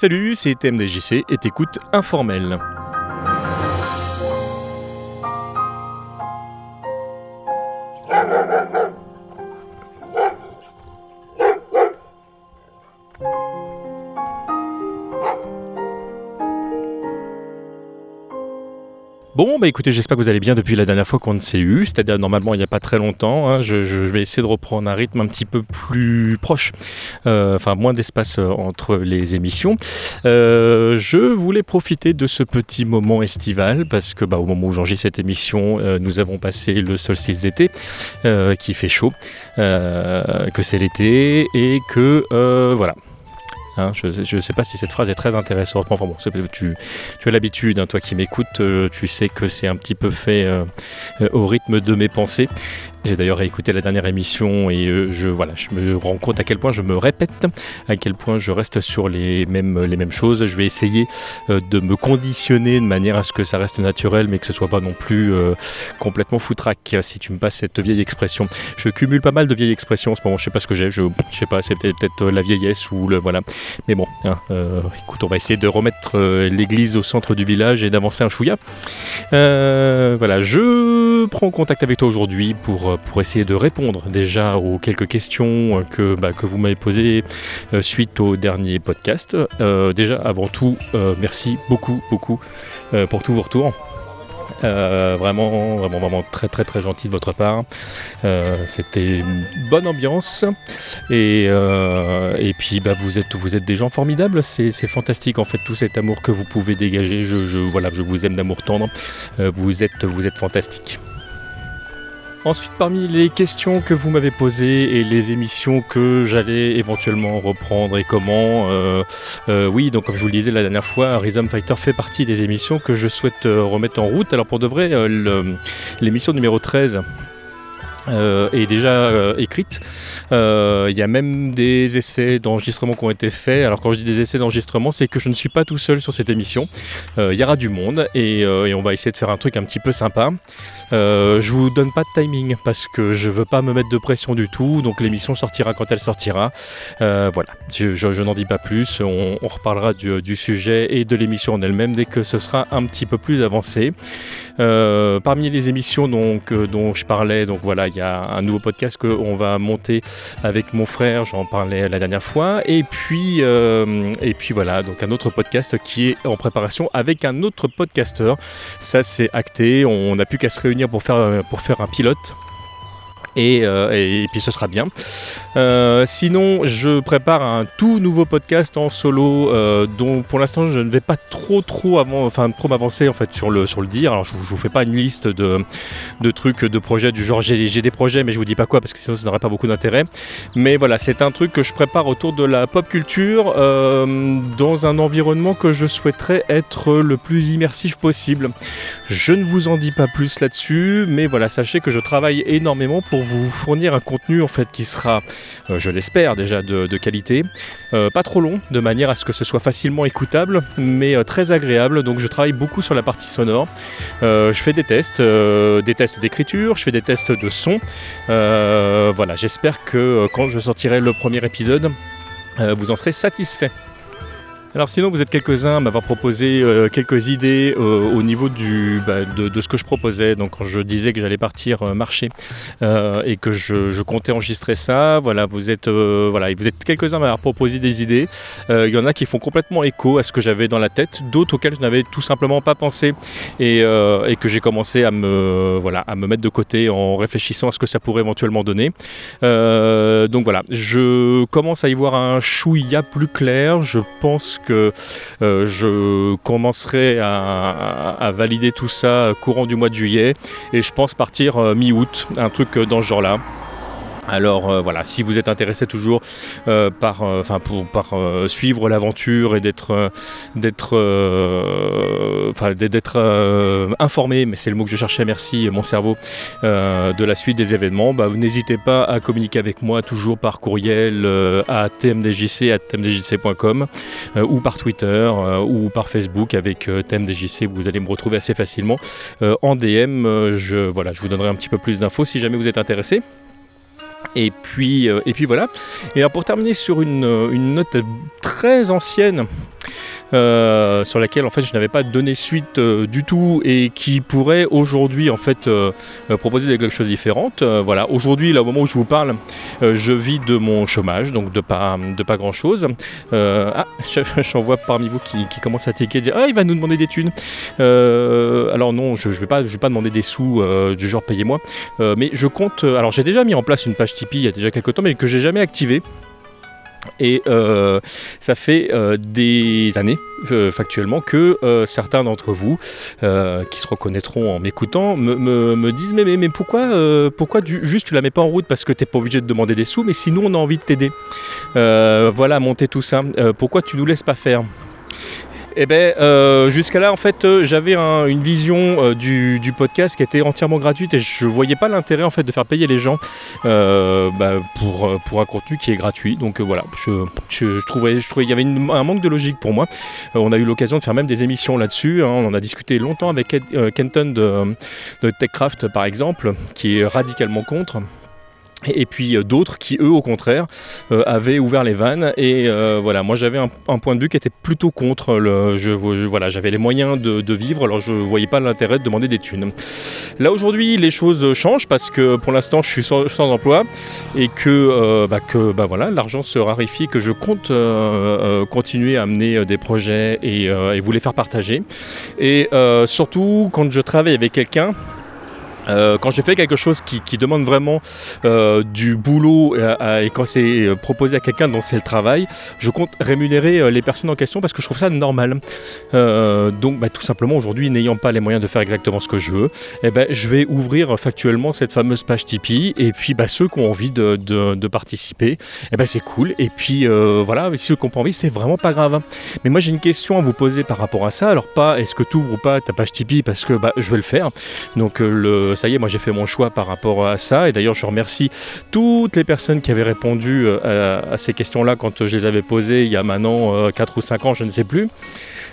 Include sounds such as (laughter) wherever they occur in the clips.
Salut, c'est TMDJC et t'écoutes Informel. Bah écoutez, j'espère que vous allez bien depuis la dernière fois qu'on ne s'est eu, c'est-à-dire normalement il n'y a pas très longtemps. hein. Je, vais essayer de reprendre un rythme un petit peu plus proche, euh, enfin moins d'espace euh, entre les émissions. Euh, je voulais profiter de ce petit moment estival parce que bah, au moment où j'enregistre cette émission, nous avons passé le solstice d'été, qui fait chaud, que c'est l'été et que voilà. Hein, je ne sais pas si cette phrase est très intéressante. Bon, tu as l'habitude, hein, toi qui m'écoutes, euh, tu sais que c'est un petit peu fait euh, euh, au rythme de mes pensées. J'ai d'ailleurs écouté la dernière émission et euh, je, voilà, je me rends compte à quel point je me répète, à quel point je reste sur les mêmes, les mêmes choses. Je vais essayer euh, de me conditionner de manière à ce que ça reste naturel, mais que ce soit pas non plus euh, complètement foutraque, si tu me passes cette vieille expression. Je cumule pas mal de vieilles expressions en ce moment, je sais pas ce que j'ai, je, je sais pas, c'est peut-être la vieillesse ou le. Voilà. Mais bon, hein, écoute, on va essayer de remettre l'église au centre du village et d'avancer un chouïa. Voilà, je prends contact avec toi aujourd'hui pour, euh, pour essayer de répondre déjà aux quelques questions euh, que, bah, que vous m'avez posées euh, suite au dernier podcast. Déjà, avant tout, merci beaucoup, beaucoup pour tous vos retours. Vraiment, vraiment, vraiment très, très, très gentil de votre part. C'était une bonne ambiance. Et, et puis, bah, vous, êtes, des gens formidables. C'est fantastique, en fait, tout cet amour que vous pouvez dégager. Je, je, voilà, je vous aime d'amour tendre. Vous, êtes, vous êtes fantastique. Ensuite, parmi les questions que vous m'avez posées et les émissions que j'allais éventuellement reprendre et comment, euh, euh, oui, donc comme je vous le disais la dernière fois, Rhythm Fighter fait partie des émissions que je souhaite euh, remettre en route. Alors pour de vrai, l'émission numéro 13 euh, est déjà écrite. Il y a même des essais d'enregistrement qui ont été faits. Alors quand je dis des essais d'enregistrement, c'est que je ne suis pas tout seul sur cette émission. Il y aura du monde et on va essayer de faire un truc un petit peu sympa. Euh, je vous donne pas de timing parce que je veux pas me mettre de pression du tout. Donc l'émission sortira quand elle sortira. Euh, voilà, je, n'en dis pas plus. On, reparlera du, sujet et de l'émission en elle-même dès que ce sera un petit peu plus avancé. Euh, parmi les émissions donc, euh, dont je parlais, donc voilà, il y a un nouveau podcast qu'on va monter avec mon frère, j'en parlais la dernière fois, et puis, et puis voilà, donc un autre podcast qui est en préparation avec un autre podcasteur. Ça c'est acté, on n'a plus qu'à se réunir pour faire, pour faire un pilote. Et, euh, et, puis ce sera bien. Euh, sinon, je prépare un tout nouveau podcast en solo, euh, dont pour l'instant je ne vais pas trop trop avant, enfin trop m'avancer en fait sur le sur le dire. Alors je, je vous fais pas une liste de, de trucs, de projets du genre j'ai des projets, mais je vous dis pas quoi parce que sinon ça n'aurait pas beaucoup d'intérêt. Mais voilà, c'est un truc que je prépare autour de la pop culture dans un environnement que je souhaiterais être le plus immersif possible. Je ne vous en dis pas plus là-dessus, mais voilà, sachez que je travaille énormément pour vous fournir un contenu en fait qui sera, euh, je l'espère déjà, de, qualité, Euh, pas trop long, de manière à ce que ce soit facilement écoutable, mais euh, très agréable. Donc je travaille beaucoup sur la partie sonore. Je fais des tests, des tests d'écriture, je fais des tests de son. Voilà, j'espère que quand je sortirai le premier épisode, vous en serez satisfait. Alors sinon, vous êtes quelques-uns à m'avoir proposé euh, quelques idées euh, au niveau du, bah, de, de ce que je proposais. Donc quand je disais que j'allais partir euh, marcher et que je, je comptais enregistrer ça, voilà, vous êtes, voilà, êtes quelques-uns à m'avoir proposé des idées. Il y en a qui font complètement écho à ce que j'avais dans la tête, d'autres auxquels je n'avais tout simplement pas pensé et, et que j'ai commencé à me, voilà, à me mettre de côté en réfléchissant à ce que ça pourrait éventuellement donner. Donc voilà, je commence à y voir un chouïa plus clair. Je pense euh, je commencerai à, à- à valider tout ça courant du mois de juillet et je pense partir euh, mi-août, un truc euh, dans ce genre-là. Alors euh, voilà, si vous êtes intéressé toujours euh, par, euh, pour suivre l'aventure et d'être, informé, mais c'est le mot que je cherchais. Merci mon cerveau de la suite des événements. Bah, n'hésitez pas à communiquer avec moi toujours par courriel à tmdjc à tmdjc.com ou par Twitter ou par Facebook avec tmdjc. Vous allez me retrouver assez facilement en DM. je vous donnerai un petit peu plus d'infos si jamais vous êtes intéressé. Et puis, euh, et puis voilà. Et alors pour terminer sur une, euh, une note très ancienne, sur laquelle en fait je n'avais pas donné suite du tout et qui pourrait aujourd'hui en fait proposer quelque chose de différent. voilà, aujourd'hui, là au moment où je vous parle, je vis de mon chômage, donc de pas, de pas grand chose. ah, (laughs) j'en vois parmi vous qui, qui commencent à tiquer, dire ah il va nous demander des thunes. alors non, je, je vais pas, je vais pas demander des sous du genre payez-moi, mais je compte. alors j'ai déjà mis en place une page Tipeee il y a déjà quelques temps, mais que j'ai jamais activé. Et euh, ça fait euh, des années, euh, factuellement, que certains d'entre vous, qui se reconnaîtront en m'écoutant, me, disent mais, pourquoi, pourquoi juste tu la mets pas en route Parce que tu n'es pas obligé de demander des sous, mais sinon on a envie de t'aider. voilà, monter tout ça. pourquoi tu nous laisses pas faire? Eh bien, euh, jusqu'à là, en fait, euh, j'avais une vision euh, du, podcast qui était entièrement gratuite et je voyais pas l'intérêt en fait de faire payer les gens bah, pour, pour un contenu qui est gratuit. Donc voilà, je, trouvais, qu'il y avait un manque de logique pour moi. on a eu l'occasion de faire même des émissions là-dessus. Hein. on en a discuté longtemps avec Kenton de TechCraft, par exemple, qui est radicalement contre et puis euh, d'autres qui eux au contraire euh, avaient ouvert les vannes. Et euh, voilà moi j'avais un, point de vue qui était plutôt contre le je, voilà j'avais les moyens de, vivre. Alors je voyais pas l'intérêt de demander des thunes. Là aujourd'hui les choses changent parce que pour l'instant je suis sans, emploi et que bah, que bah voilà l'argent se raréfie que je compte continuer à amener des projets et, et vous les faire partager. Et surtout quand je travaille avec quelqu'un euh, quand j'ai fait quelque chose qui, demande vraiment euh, du boulot euh, et quand c'est proposé à quelqu'un dont c'est le travail, je compte rémunérer les personnes en question parce que je trouve ça normal. donc bah, tout simplement aujourd'hui, n'ayant pas les moyens de faire exactement ce que je veux, eh ben, je vais ouvrir factuellement cette fameuse page Tipeee et puis bah, ceux qui ont envie de, participer, eh ben, c'est cool. Et puis voilà, ceux qui n'ont pas envie, c'est vraiment pas grave. Mais moi j'ai une question à vous poser par rapport à ça. Alors pas est-ce que tu ouvres ou pas ta page Tipeee parce que bah, je vais le faire. Donc le ça y est, moi j'ai fait mon choix par rapport à ça. Et d'ailleurs, je remercie toutes les personnes qui avaient répondu euh, à, ces questions-là quand je les avais posées il y a maintenant 4 euh, ou 5 ans, je ne sais plus.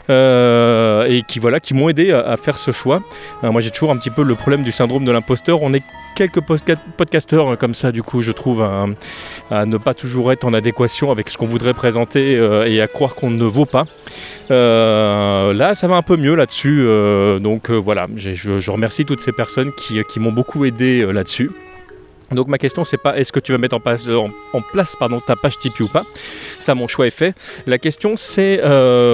Euh, et qui voilà qui m'ont aidé à, faire ce choix. moi j'ai toujours un petit peu le problème du syndrome de l'imposteur. On est quelques podcasteurs comme ça du coup je trouve à, ne pas toujours être en adéquation avec ce qu'on voudrait présenter et à croire qu'on ne vaut pas. Là, ça va un peu mieux là-dessus. Donc voilà, je, remercie toutes ces personnes qui, m'ont beaucoup aidé là-dessus. Donc ma question c'est pas est-ce que tu vas mettre en place, place pardon, ta page Tipeee ou pas? Ça mon choix est fait. La question c'est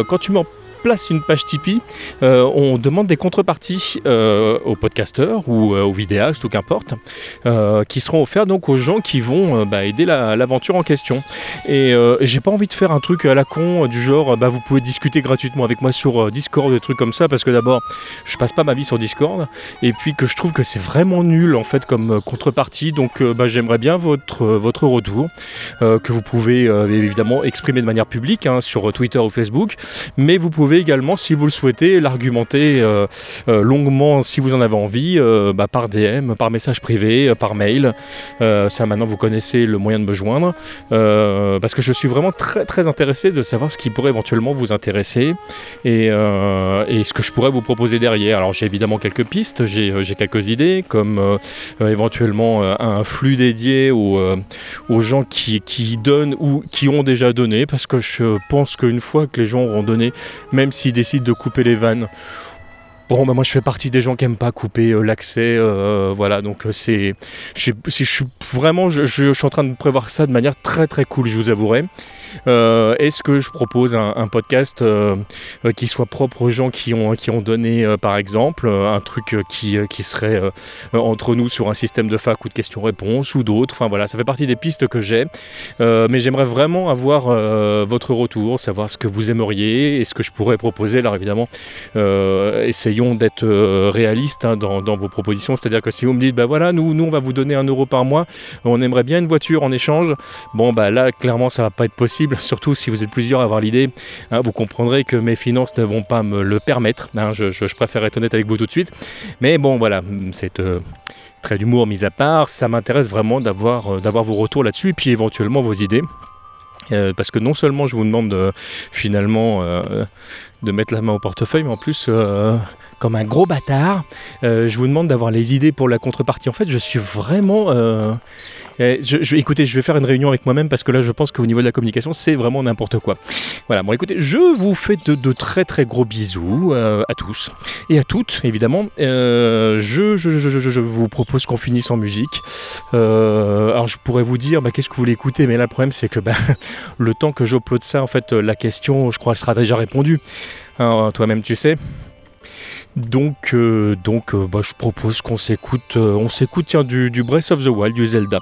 quand tu mets place une page Tipeee, euh, on demande des contreparties euh, aux podcasteurs ou euh, aux vidéastes ou qu'importe, qui seront offerts donc aux gens qui vont bah, aider l'aventure en question. Et j'ai pas envie de faire un truc à la con du genre bah, vous pouvez discuter gratuitement avec moi sur Discord, des trucs comme ça, parce que d'abord je passe pas ma vie sur Discord, et puis que je trouve que c'est vraiment nul en fait comme contrepartie, donc bah, j'aimerais bien votre, votre retour, que vous pouvez évidemment exprimer de manière publique hein, sur Twitter ou Facebook, mais vous pouvez également, si vous le souhaitez, l'argumenter euh, euh, longuement si vous en avez envie, euh, bah, par DM, par message privé, par mail. ça maintenant vous connaissez le moyen de me joindre. parce que je suis vraiment très très intéressé de savoir ce qui pourrait éventuellement vous intéresser et, ce que je pourrais vous proposer derrière. Alors j'ai évidemment quelques pistes, j'ai quelques idées, comme éventuellement un flux dédié aux, gens qui, qui donnent ou qui ont déjà donné, parce que je pense qu'une fois que les gens auront donné, même s'ils décident de couper les vannes. Bon, bah moi je fais partie des gens qui n'aiment pas couper euh, l'accès, euh, voilà, donc euh, c'est, je, suis vraiment, je, suis en train de prévoir ça de manière très très cool, je vous avouerai. Euh, est-ce que je propose un, podcast euh, euh, qui soit propre aux gens qui ont, qui ont donné, par exemple, un truc qui, qui serait entre nous sur un système de fac ou de questions-réponses ou d'autres? Enfin voilà, ça fait partie des pistes que j'ai. mais j'aimerais vraiment avoir votre retour, savoir ce que vous aimeriez et ce que je pourrais proposer. Alors évidemment, essayons d'être réalistes hein, dans, vos propositions. C'est-à-dire que si vous me dites, bah voilà, nous, on va vous donner un euro par mois, on aimerait bien une voiture en échange. Bon bah là, clairement, ça va pas être possible (laughs) surtout si vous êtes plusieurs à avoir l'idée. Hein, vous comprendrez que mes finances ne vont pas me le permettre. Hein, je, préfère être honnête avec vous tout de suite. Mais bon, voilà, c'est euh, très d'humour mis à part, ça m'intéresse vraiment d'avoir euh, vos retours là-dessus et puis éventuellement vos idées. Euh, parce que non seulement je vous demande finalement de mettre la main au portefeuille, mais en plus, comme un gros bâtard, je vous demande d'avoir les idées pour la contrepartie. En fait, je suis vraiment Eh, je, je, écoutez, je vais faire une réunion avec moi-même parce que là, je pense qu'au niveau de la communication, c'est vraiment n'importe quoi. Voilà, bon, écoutez, je vous fais de, très très gros bisous euh, à tous et à toutes, évidemment. Euh, je, vous propose qu'on finisse en musique. Euh, alors, je pourrais vous dire, bah, qu'est-ce que vous voulez écouter, mais là, le problème, c'est que bah, (laughs) le temps que j'upload ça, en fait, la question, je crois, elle sera déjà répondue. Toi-même, tu sais. Donc, euh, donc euh, bah, je propose qu'on s'écoute, euh, du, Breath of the Wild, du Zelda,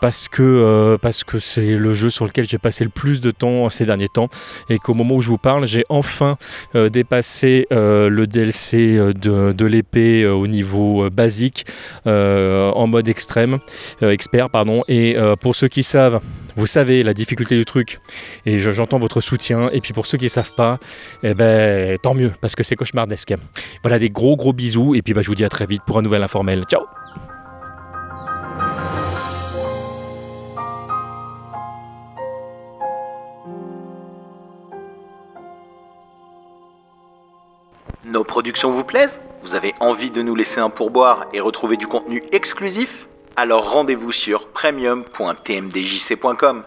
parce que parce que c'est le jeu sur lequel j'ai passé le plus de temps ces derniers temps, et qu'au moment où je vous parle, j'ai enfin dépassé le DLC de, de l'épée au niveau basique, en mode extrême, expert pardon. Et pour ceux qui savent, vous savez la difficulté du truc, et j'entends votre soutien. Et puis pour ceux qui ne savent pas, eh ben tant mieux, parce que c'est cauchemardesque. Voilà, des gros gros bisous. Et puis bah, je vous dis à très vite pour un nouvel informel. Ciao Nos productions vous plaisent? Vous avez envie de nous laisser un pourboire et retrouver du contenu exclusif? Alors rendez-vous sur premium.tmdjc.com.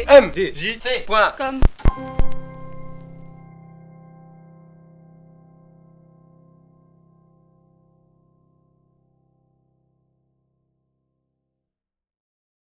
MDJC.com